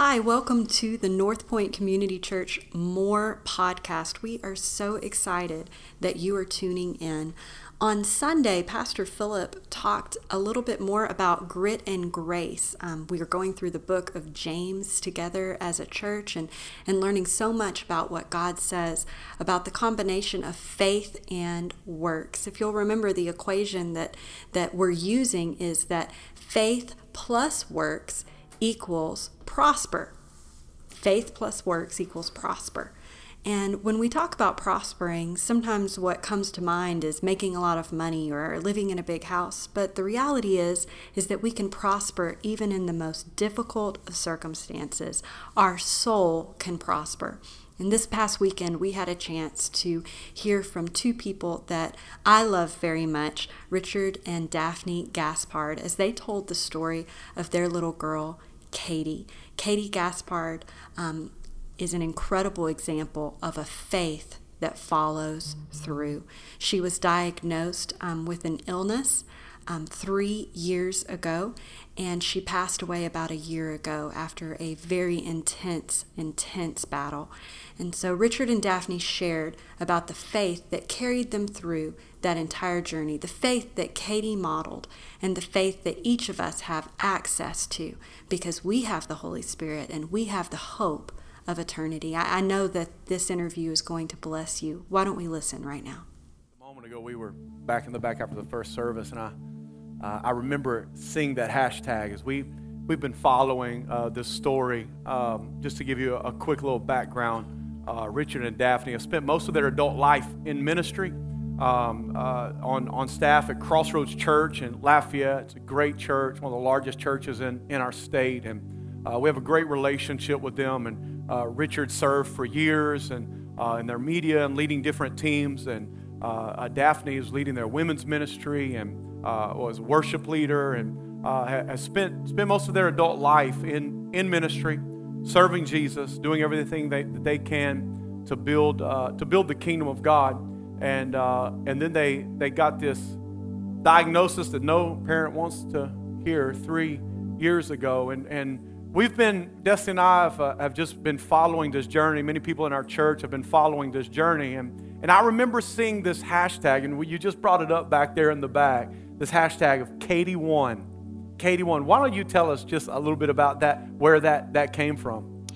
Hi, welcome to the North Point Community Church More podcast. We are so excited that you are tuning in. On Sunday, Pastor Philip talked a little bit more about grit and grace. Um, we are going through the book of James together as a church and, and learning so much about what God says about the combination of faith and works. If you'll remember, the equation that, that we're using is that faith plus works equals prosper. Faith plus works equals prosper. And when we talk about prospering, sometimes what comes to mind is making a lot of money or living in a big house. But the reality is is that we can prosper even in the most difficult of circumstances. Our soul can prosper. And this past weekend, we had a chance to hear from two people that I love very much Richard and Daphne Gaspard, as they told the story of their little girl, Katie. Katie Gaspard um, is an incredible example of a faith that follows through. She was diagnosed um, with an illness um, three years ago, and she passed away about a year ago after a very intense, intense battle. And so Richard and Daphne shared about the faith that carried them through that entire journey, the faith that Katie modeled, and the faith that each of us have access to because we have the Holy Spirit and we have the hope of eternity. I, I know that this interview is going to bless you. Why don't we listen right now? A moment ago, we were back in the back after the first service, and I, uh, I remember seeing that hashtag as we we've been following uh, this story. Um, just to give you a, a quick little background uh, Richard and Daphne have spent most of their adult life in ministry um, uh, on, on staff at Crossroads Church in Lafayette. It's a great church, one of the largest churches in, in our state. And uh, we have a great relationship with them. And Richard served for years and, uh, in their media and leading different teams. And uh, Daphne is leading their women's ministry and was worship leader and has spent, spent most of their adult life in, in ministry serving Jesus, doing everything they, that they can to build, uh, to build the kingdom of God. And, uh, and then they, they got this diagnosis that no parent wants to hear three years ago. And, and we've been, Destiny and I have, uh, have just been following this journey. Many people in our church have been following this journey. And, and I remember seeing this hashtag, and you just brought it up back there in the back this hashtag of Katie One. Katie one. Why don't you tell us just a little bit about that, where that that came from?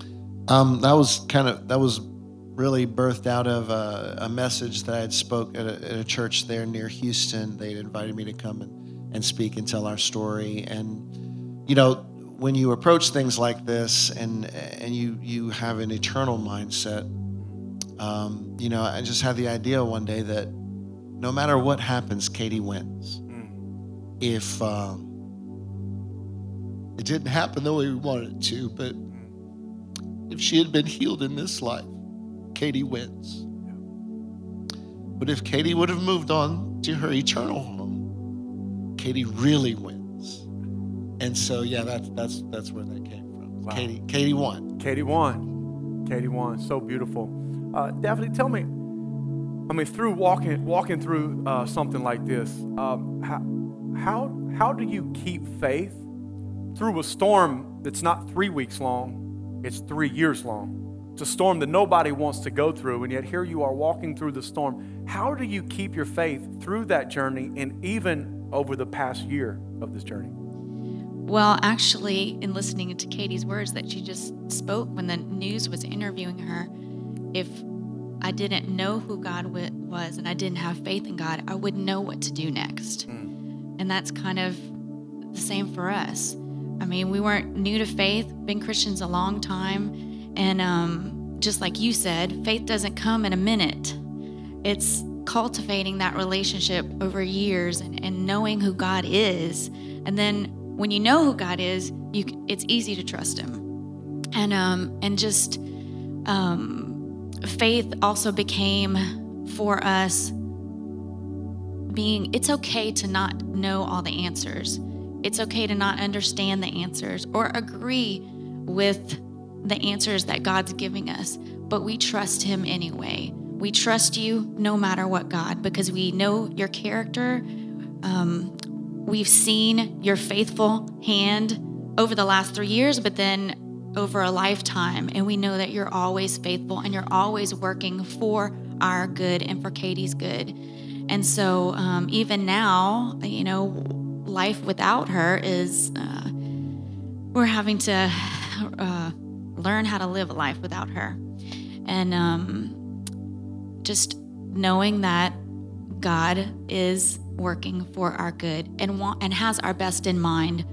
Um, that was kind of that was really birthed out of a, a message that I had spoke at a, at a, church there near Houston. They invited me to come and, and speak and tell our story. And you know, when you approach things like this, and and you you have an eternal mindset, um, you know, I just had the idea one day that no matter what happens, Katie wins. Mm. If um, it didn't happen the way we wanted it to, but if she had been healed in this life, Katie wins. But if Katie would have moved on to her eternal home, Katie really wins. And so, yeah, that's that's that's where that came from. Wow. Katie, Katie won. Katie won. Katie won. So beautiful. Uh, Daphne, tell me. I mean, through walking walking through uh, something like this, um, how how how do you keep faith through a storm that's not three weeks long, it's three years long. It's a storm that nobody wants to go through, and yet here you are walking through the storm. How do you keep your faith through that journey and even over the past year of this journey? Well, actually, in listening to Katie's words that she just spoke when the news was interviewing her, if I didn't know who God was and I didn't have faith in God, I wouldn't know what to do next. Mm. And that's kind of the same for us. I mean, we weren't new to faith, been Christians a long time. And um, just like you said, faith doesn't come in a minute. It's cultivating that relationship over years and, and knowing who God is. And then when you know who God is, you, it's easy to trust Him. And, um, and just um, faith also became for us being, it's okay to not know all the answers it's okay to not understand the answers or agree with the answers that God's giving us, but we trust Him anyway. We trust you no matter what, God, because we know your character. Um, we've seen your faithful hand over the last three years, but then over a lifetime, and we know that you're always faithful and you're always working for our good and for Katie's good. And so, um, even now, you know, life without her is uh, we're having to uh, learn how to live a life without her, and um, just knowing that God is working for our good and want, and has our best in mind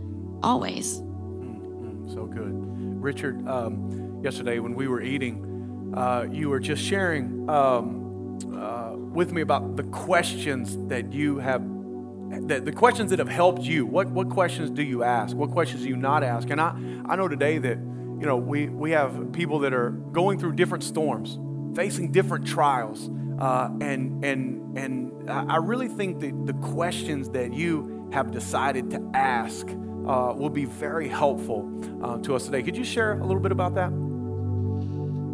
always. Mm, so good. Richard, um, yesterday when we were eating, uh, you were just sharing um, uh, with me about the questions that you have, that the questions that have helped you. What, what questions do you ask? What questions do you not ask? And I, I know today that, you know, we, we have people that are going through different storms, facing different trials. Uh, and and and I really think that the questions that you have decided to ask uh, will be very helpful uh, to us today. Could you share a little bit about that?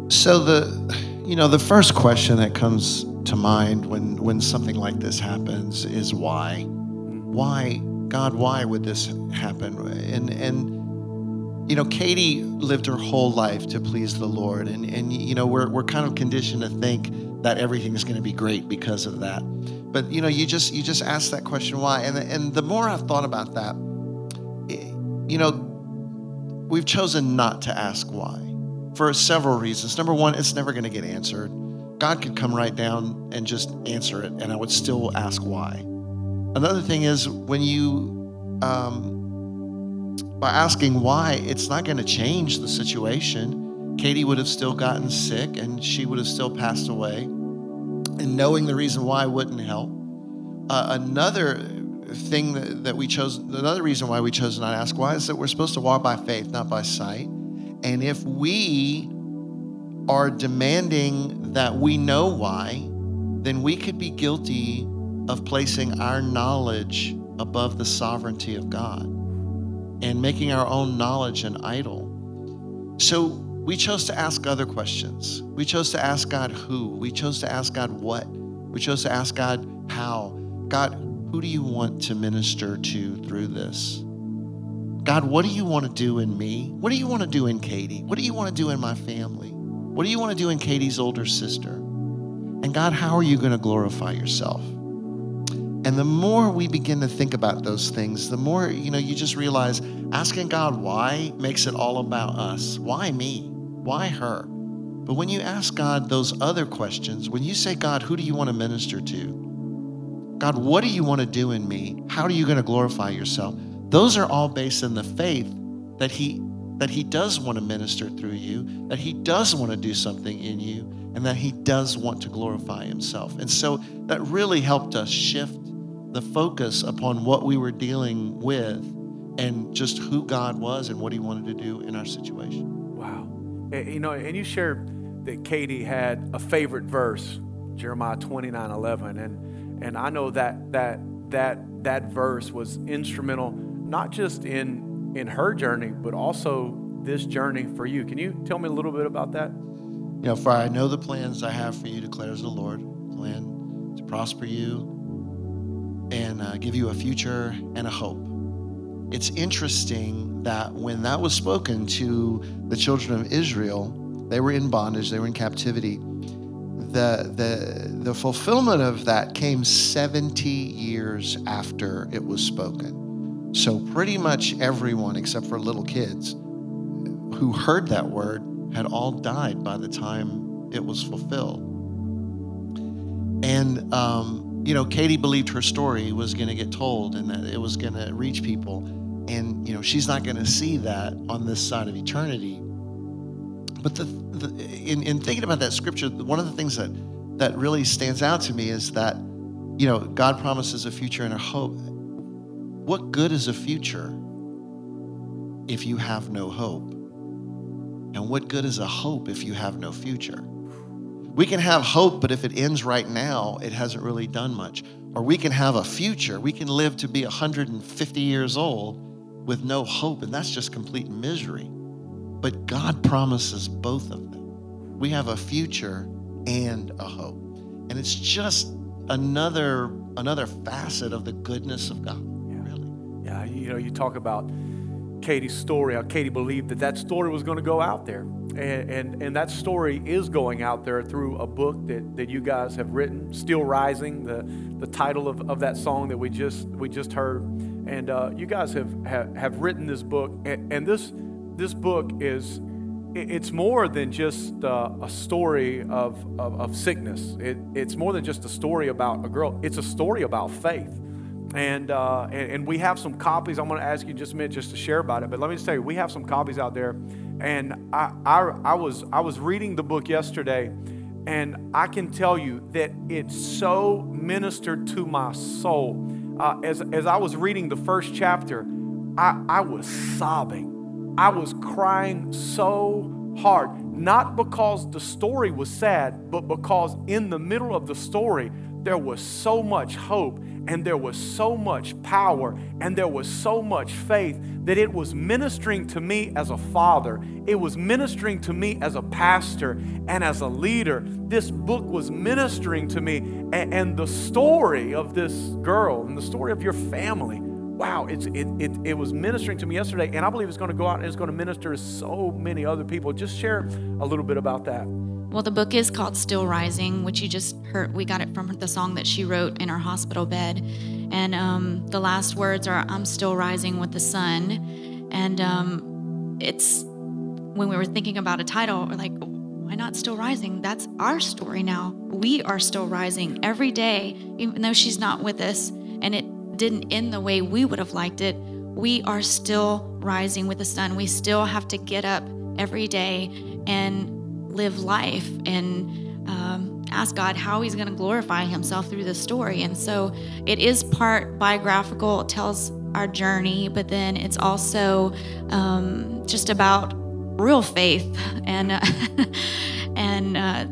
So the, you know, the first question that comes to mind when when something like this happens is why, why God, why would this happen? And and you know, Katie lived her whole life to please the Lord, and and you know, we're we're kind of conditioned to think that everything is going to be great because of that. But you know, you just you just ask that question why, and and the more I've thought about that, you know, we've chosen not to ask why for several reasons. Number one, it's never going to get answered. God could come right down and just answer it, and I would still ask why. Another thing is when you, um, by asking why, it's not going to change the situation. Katie would have still gotten sick and she would have still passed away. And knowing the reason why wouldn't help. Uh, another thing that, that we chose, another reason why we chose not to ask why is that we're supposed to walk by faith, not by sight. And if we are demanding that we know why, then we could be guilty of placing our knowledge above the sovereignty of God and making our own knowledge an idol. So we chose to ask other questions. We chose to ask God who. We chose to ask God what. We chose to ask God how. God, who do you want to minister to through this? God, what do you want to do in me? What do you want to do in Katie? What do you want to do in my family? What do you want to do in Katie's older sister? And God, how are you going to glorify yourself? And the more we begin to think about those things, the more, you know, you just realize asking God why makes it all about us. Why me? Why her? But when you ask God those other questions, when you say, God, who do you want to minister to? God, what do you want to do in me? How are you going to glorify yourself? Those are all based in the faith that he that he does want to minister through you, that he does want to do something in you, and that he does want to glorify himself. And so that really helped us shift the focus upon what we were dealing with and just who God was and what he wanted to do in our situation. Wow. You know, and you shared that Katie had a favorite verse, Jeremiah 29 11. And and I know that that that that verse was instrumental not just in in her journey, but also this journey for you. Can you tell me a little bit about that? You know, for I know the plans I have for you, declares the Lord. Plan to prosper you and uh, give you a future and a hope. It's interesting that when that was spoken to the children of Israel, they were in bondage, they were in captivity the, the, the fulfillment of that came 70 years after it was spoken. So, pretty much everyone, except for little kids, who heard that word had all died by the time it was fulfilled. And, um, you know, Katie believed her story was going to get told and that it was going to reach people. And, you know, she's not going to see that on this side of eternity. But the, the, in, in thinking about that scripture, one of the things that, that really stands out to me is that, you know, God promises a future and a hope. What good is a future if you have no hope? And what good is a hope if you have no future? We can have hope, but if it ends right now, it hasn't really done much. Or we can have a future. We can live to be 150 years old with no hope, and that's just complete misery. But God promises both of them. We have a future and a hope. And it's just another another facet of the goodness of God. Yeah. Really. Yeah, you know, you talk about Katie's story, how Katie believed that that story was going to go out there. And, and, and, that story is going out there through a book that, that you guys have written, Still Rising, the, the title of, of that song that we just, we just heard. And uh, you guys have, have, have written this book. And, and this, this book is, it's more than just uh, a story of, of, of sickness. It, it's more than just a story about a girl. It's a story about faith. And, uh, and, and we have some copies. I'm going to ask you just a minute just to share about it. But let me just tell you, we have some copies out there. And I, I, I was I was reading the book yesterday, and I can tell you that it so ministered to my soul. Uh, as as I was reading the first chapter, I, I was sobbing. I was crying so hard, not because the story was sad, but because in the middle of the story there was so much hope and there was so much power and there was so much faith that it was ministering to me as a father. It was ministering to me as a pastor and as a leader. This book was ministering to me. And, the story of this girl and the story of your family wow, it's, it, it, it was ministering to me yesterday, and I believe it's going to go out and it's going to minister to so many other people. Just share a little bit about that. Well, the book is called Still Rising, which you just heard. We got it from the song that she wrote in her hospital bed. And um, the last words are, I'm still rising with the sun. And um, it's when we were thinking about a title, we're like, why not still rising? That's our story now. We are still rising every day, even though she's not with us and it didn't end the way we would have liked it. We are still rising with the sun. We still have to get up every day and live life and um, ask God how He's going to glorify Himself through this story. And so it is part biographical, it tells our journey, but then it's also um, just about real faith and uh, and uh,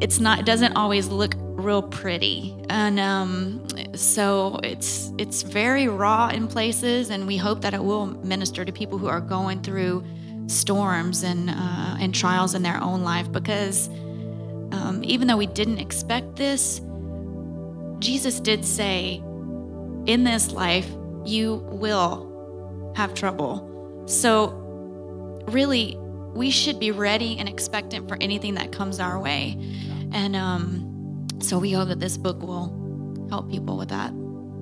it's not it doesn't always look real pretty. And um, so it's it's very raw in places and we hope that it will minister to people who are going through storms and uh, and trials in their own life. Because um, even though we didn't expect this, Jesus did say, "In this life, you will have trouble." So, really, we should be ready and expectant for anything that comes our way, and um, so we hope that this book will help people with that.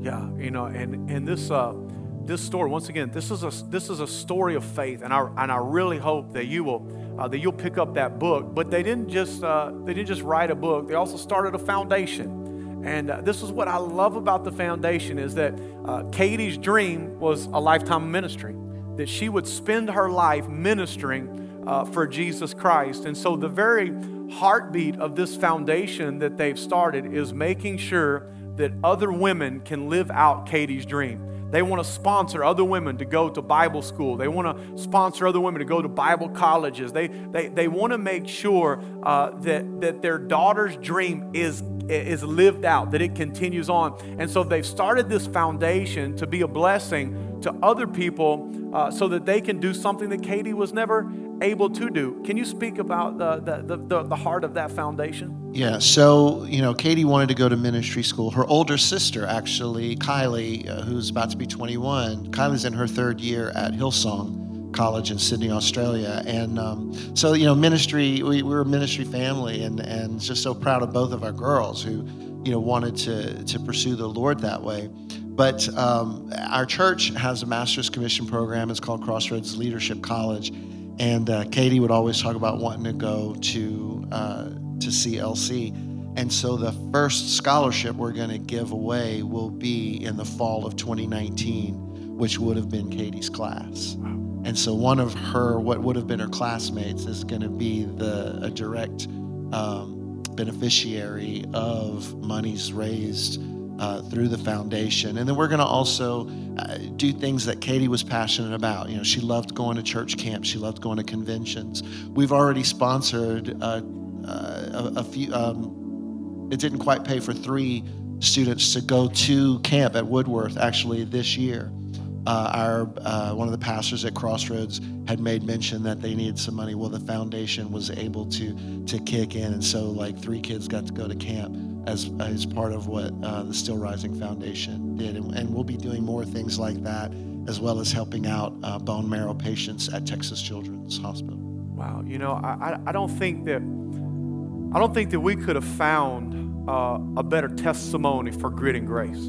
Yeah, you know, and and this. Uh, this story once again this is a this is a story of faith and i and i really hope that you will uh, that you'll pick up that book but they didn't just uh, they didn't just write a book they also started a foundation and uh, this is what i love about the foundation is that uh, katie's dream was a lifetime ministry that she would spend her life ministering uh, for jesus christ and so the very heartbeat of this foundation that they've started is making sure that other women can live out katie's dream they want to sponsor other women to go to Bible school. They want to sponsor other women to go to Bible colleges. They, they, they want to make sure uh, that, that their daughter's dream is, is lived out, that it continues on. And so they've started this foundation to be a blessing to other people uh, so that they can do something that Katie was never able to do. Can you speak about the, the, the, the heart of that foundation? Yeah, so, you know, Katie wanted to go to ministry school. Her older sister, actually, Kylie, uh, who's about to be 21, Kylie's in her third year at Hillsong College in Sydney, Australia. And um, so, you know, ministry, we, we're a ministry family and, and just so proud of both of our girls who, you know, wanted to, to pursue the Lord that way. But um, our church has a master's commission program. It's called Crossroads Leadership College. And uh, Katie would always talk about wanting to go to uh, to CLC. And so the first scholarship we're going to give away will be in the fall of 2019, which would have been Katie's class. And so one of her, what would have been her classmates, is going to be the a direct um, beneficiary of monies raised uh, through the foundation. And then we're going to also uh, do things that Katie was passionate about. You know, she loved going to church camp. She loved going to conventions. We've already sponsored uh, uh, a, a, few. Um, it didn't quite pay for three students to go to camp at Woodworth actually this year. Uh, our uh, one of the pastors at Crossroads had made mention that they needed some money. Well, the foundation was able to to kick in, and so like three kids got to go to camp as as part of what uh, the Still Rising Foundation did, and, and, we'll be doing more things like that as well as helping out uh, bone marrow patients at Texas Children's Hospital. Wow, you know, I, I don't think that I don't think that we could have found uh, a better testimony for grit and grace.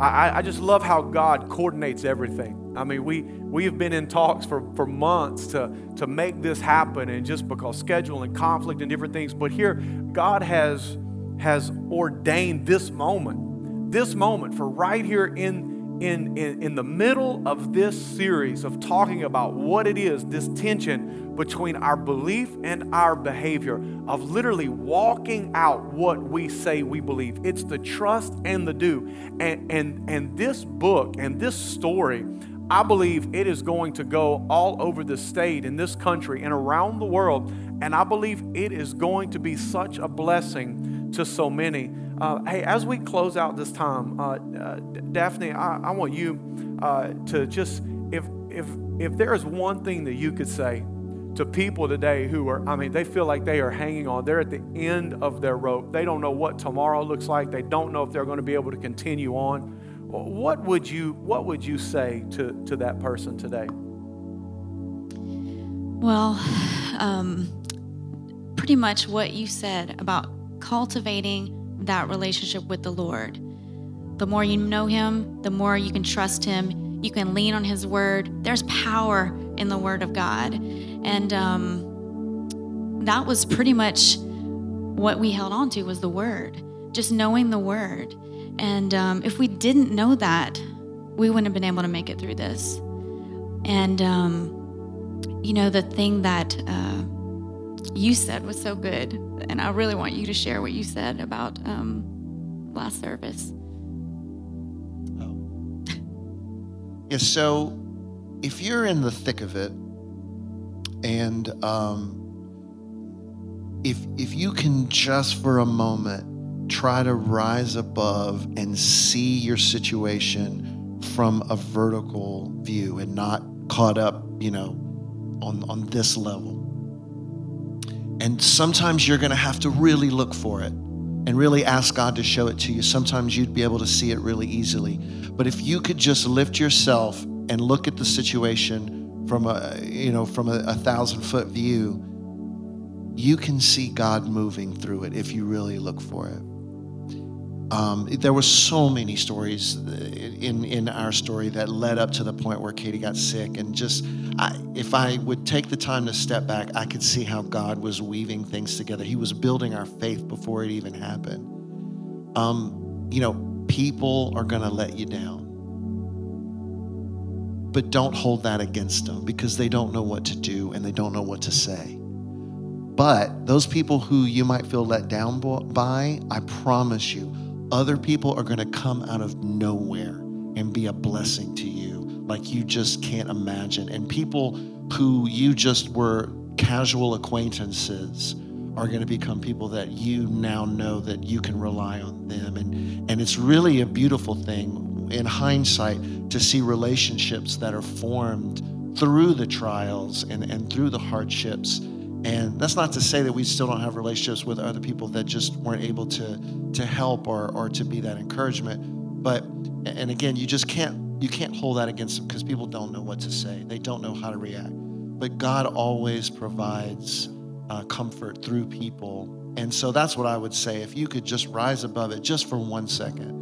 I, I just love how God coordinates everything. I mean, we we have been in talks for, for months to, to make this happen, and just because schedule and conflict and different things. But here, God has has ordained this moment, this moment for right here in in, in, in the middle of this series of talking about what it is, this tension between our belief and our behavior, of literally walking out what we say we believe. It's the trust and the do. And, and, and this book and this story, I believe it is going to go all over the state in this country and around the world. And I believe it is going to be such a blessing to so many. Uh, hey, as we close out this time, uh, uh, Daphne, I, I, want you uh, to just, if, if, if there is one thing that you could say to people today who are, I mean, they feel like they are hanging on, they're at the end of their rope. They don't know what tomorrow looks like, they don't know if they're going to be able to continue on. What would you, what would you say to, to that person today? Well, um, pretty much what you said about cultivating that relationship with the Lord. The more you know Him, the more you can trust Him. You can lean on His Word. There's power in the Word of God. And um, that was pretty much what we held on to was the Word, just knowing the Word. And um, if we didn't know that, we wouldn't have been able to make it through this. And, um, you know, the thing that uh, you said was so good and I really want you to share what you said about um, last service. Oh. yeah, so if you're in the thick of it, and um, if if you can just for a moment try to rise above and see your situation from a vertical view and not caught up, you know, on on this level and sometimes you're going to have to really look for it and really ask God to show it to you. Sometimes you'd be able to see it really easily. But if you could just lift yourself and look at the situation from a you know from a, a thousand foot view, you can see God moving through it if you really look for it. Um, there were so many stories in in our story that led up to the point where Katie got sick, and just I, if I would take the time to step back, I could see how God was weaving things together. He was building our faith before it even happened. Um, you know, people are going to let you down, but don't hold that against them because they don't know what to do and they don't know what to say. But those people who you might feel let down by, I promise you, other people are going to come out of nowhere and be a blessing to you like you just can't imagine. And people who you just were casual acquaintances are going to become people that you now know that you can rely on them. And, and it's really a beautiful thing in hindsight to see relationships that are formed through the trials and, and through the hardships and that's not to say that we still don't have relationships with other people that just weren't able to to help or or to be that encouragement. But and again, you just can't you can't hold that against them because people don't know what to say. They don't know how to react. But God always provides uh, comfort through people. And so that's what I would say. If you could just rise above it just for one second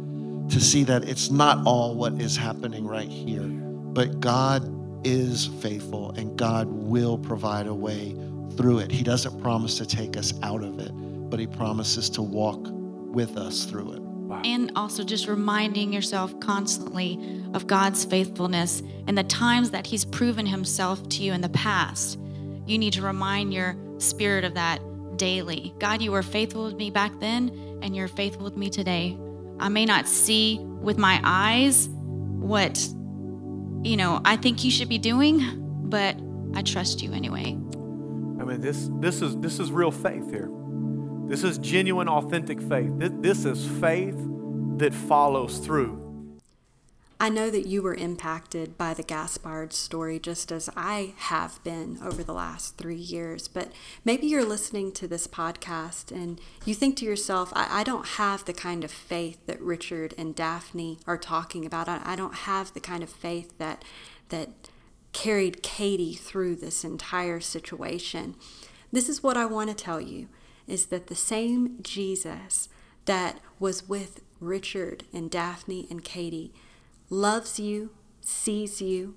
to see that it's not all what is happening right here, but God is faithful and God will provide a way through it. He doesn't promise to take us out of it, but He promises to walk with us through it. Wow. And also just reminding yourself constantly of God's faithfulness and the times that He's proven Himself to you in the past. You need to remind your spirit of that daily. God, you were faithful with me back then, and you're faithful with me today. I may not see with my eyes what, you know, I think you should be doing, but I trust you anyway. I mean, this, this, is, this is real faith here. This is genuine, authentic faith. This, this is faith that follows through. I know that you were impacted by the Gaspard story just as I have been over the last three years. But maybe you're listening to this podcast and you think to yourself, I, I don't have the kind of faith that Richard and Daphne are talking about. I, I don't have the kind of faith that that carried Katie through this entire situation. This is what I want to tell you is that the same Jesus that was with Richard and Daphne and Katie loves you, sees you,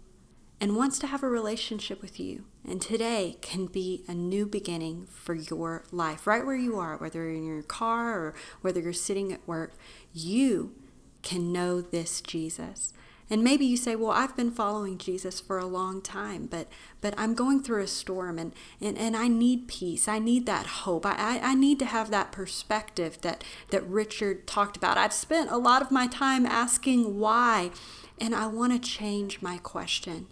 and wants to have a relationship with you. And today can be a new beginning for your life, right where you are, whether you're in your car or whether you're sitting at work. You can know this Jesus. And maybe you say, well, I've been following Jesus for a long time, but but I'm going through a storm and, and, and I need peace. I need that hope. I, I need to have that perspective that, that Richard talked about. I've spent a lot of my time asking why, and I want to change my question.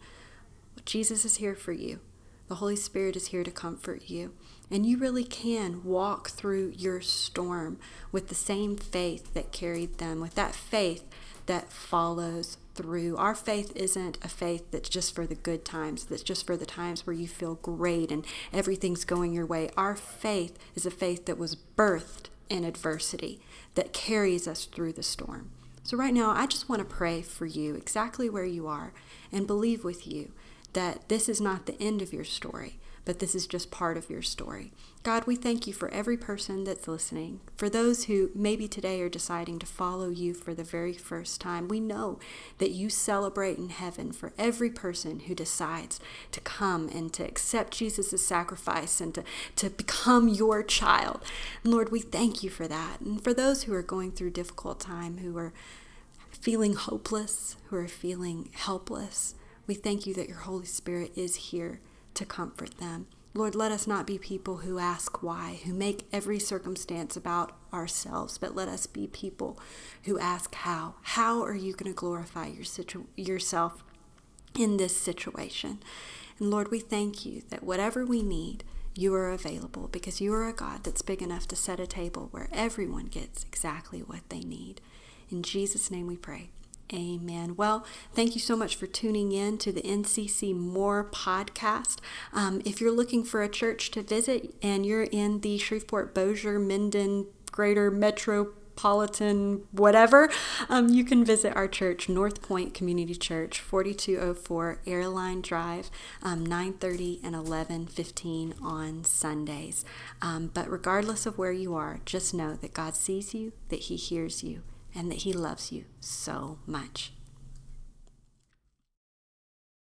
Jesus is here for you. The Holy Spirit is here to comfort you. And you really can walk through your storm with the same faith that carried them, with that faith that follows through. Our faith isn't a faith that's just for the good times, that's just for the times where you feel great and everything's going your way. Our faith is a faith that was birthed in adversity, that carries us through the storm. So, right now, I just want to pray for you exactly where you are and believe with you that this is not the end of your story, but this is just part of your story. God, we thank you for every person that's listening, for those who maybe today are deciding to follow you for the very first time. We know that you celebrate in heaven for every person who decides to come and to accept Jesus' sacrifice and to, to become your child. And Lord, we thank you for that. And for those who are going through difficult time, who are feeling hopeless, who are feeling helpless, we thank you that your Holy Spirit is here to comfort them. Lord, let us not be people who ask why, who make every circumstance about ourselves, but let us be people who ask how. How are you going to glorify your situ- yourself in this situation? And Lord, we thank you that whatever we need, you are available because you are a God that's big enough to set a table where everyone gets exactly what they need. In Jesus' name we pray. Amen. Well, thank you so much for tuning in to the NCC More podcast. Um, if you're looking for a church to visit and you're in the Shreveport, Bossier, Minden, Greater Metropolitan, whatever, um, you can visit our church, North Point Community Church, 4204 Airline Drive, um, 9:30 and 11:15 on Sundays. Um, but regardless of where you are, just know that God sees you, that He hears you, and that He loves you so much.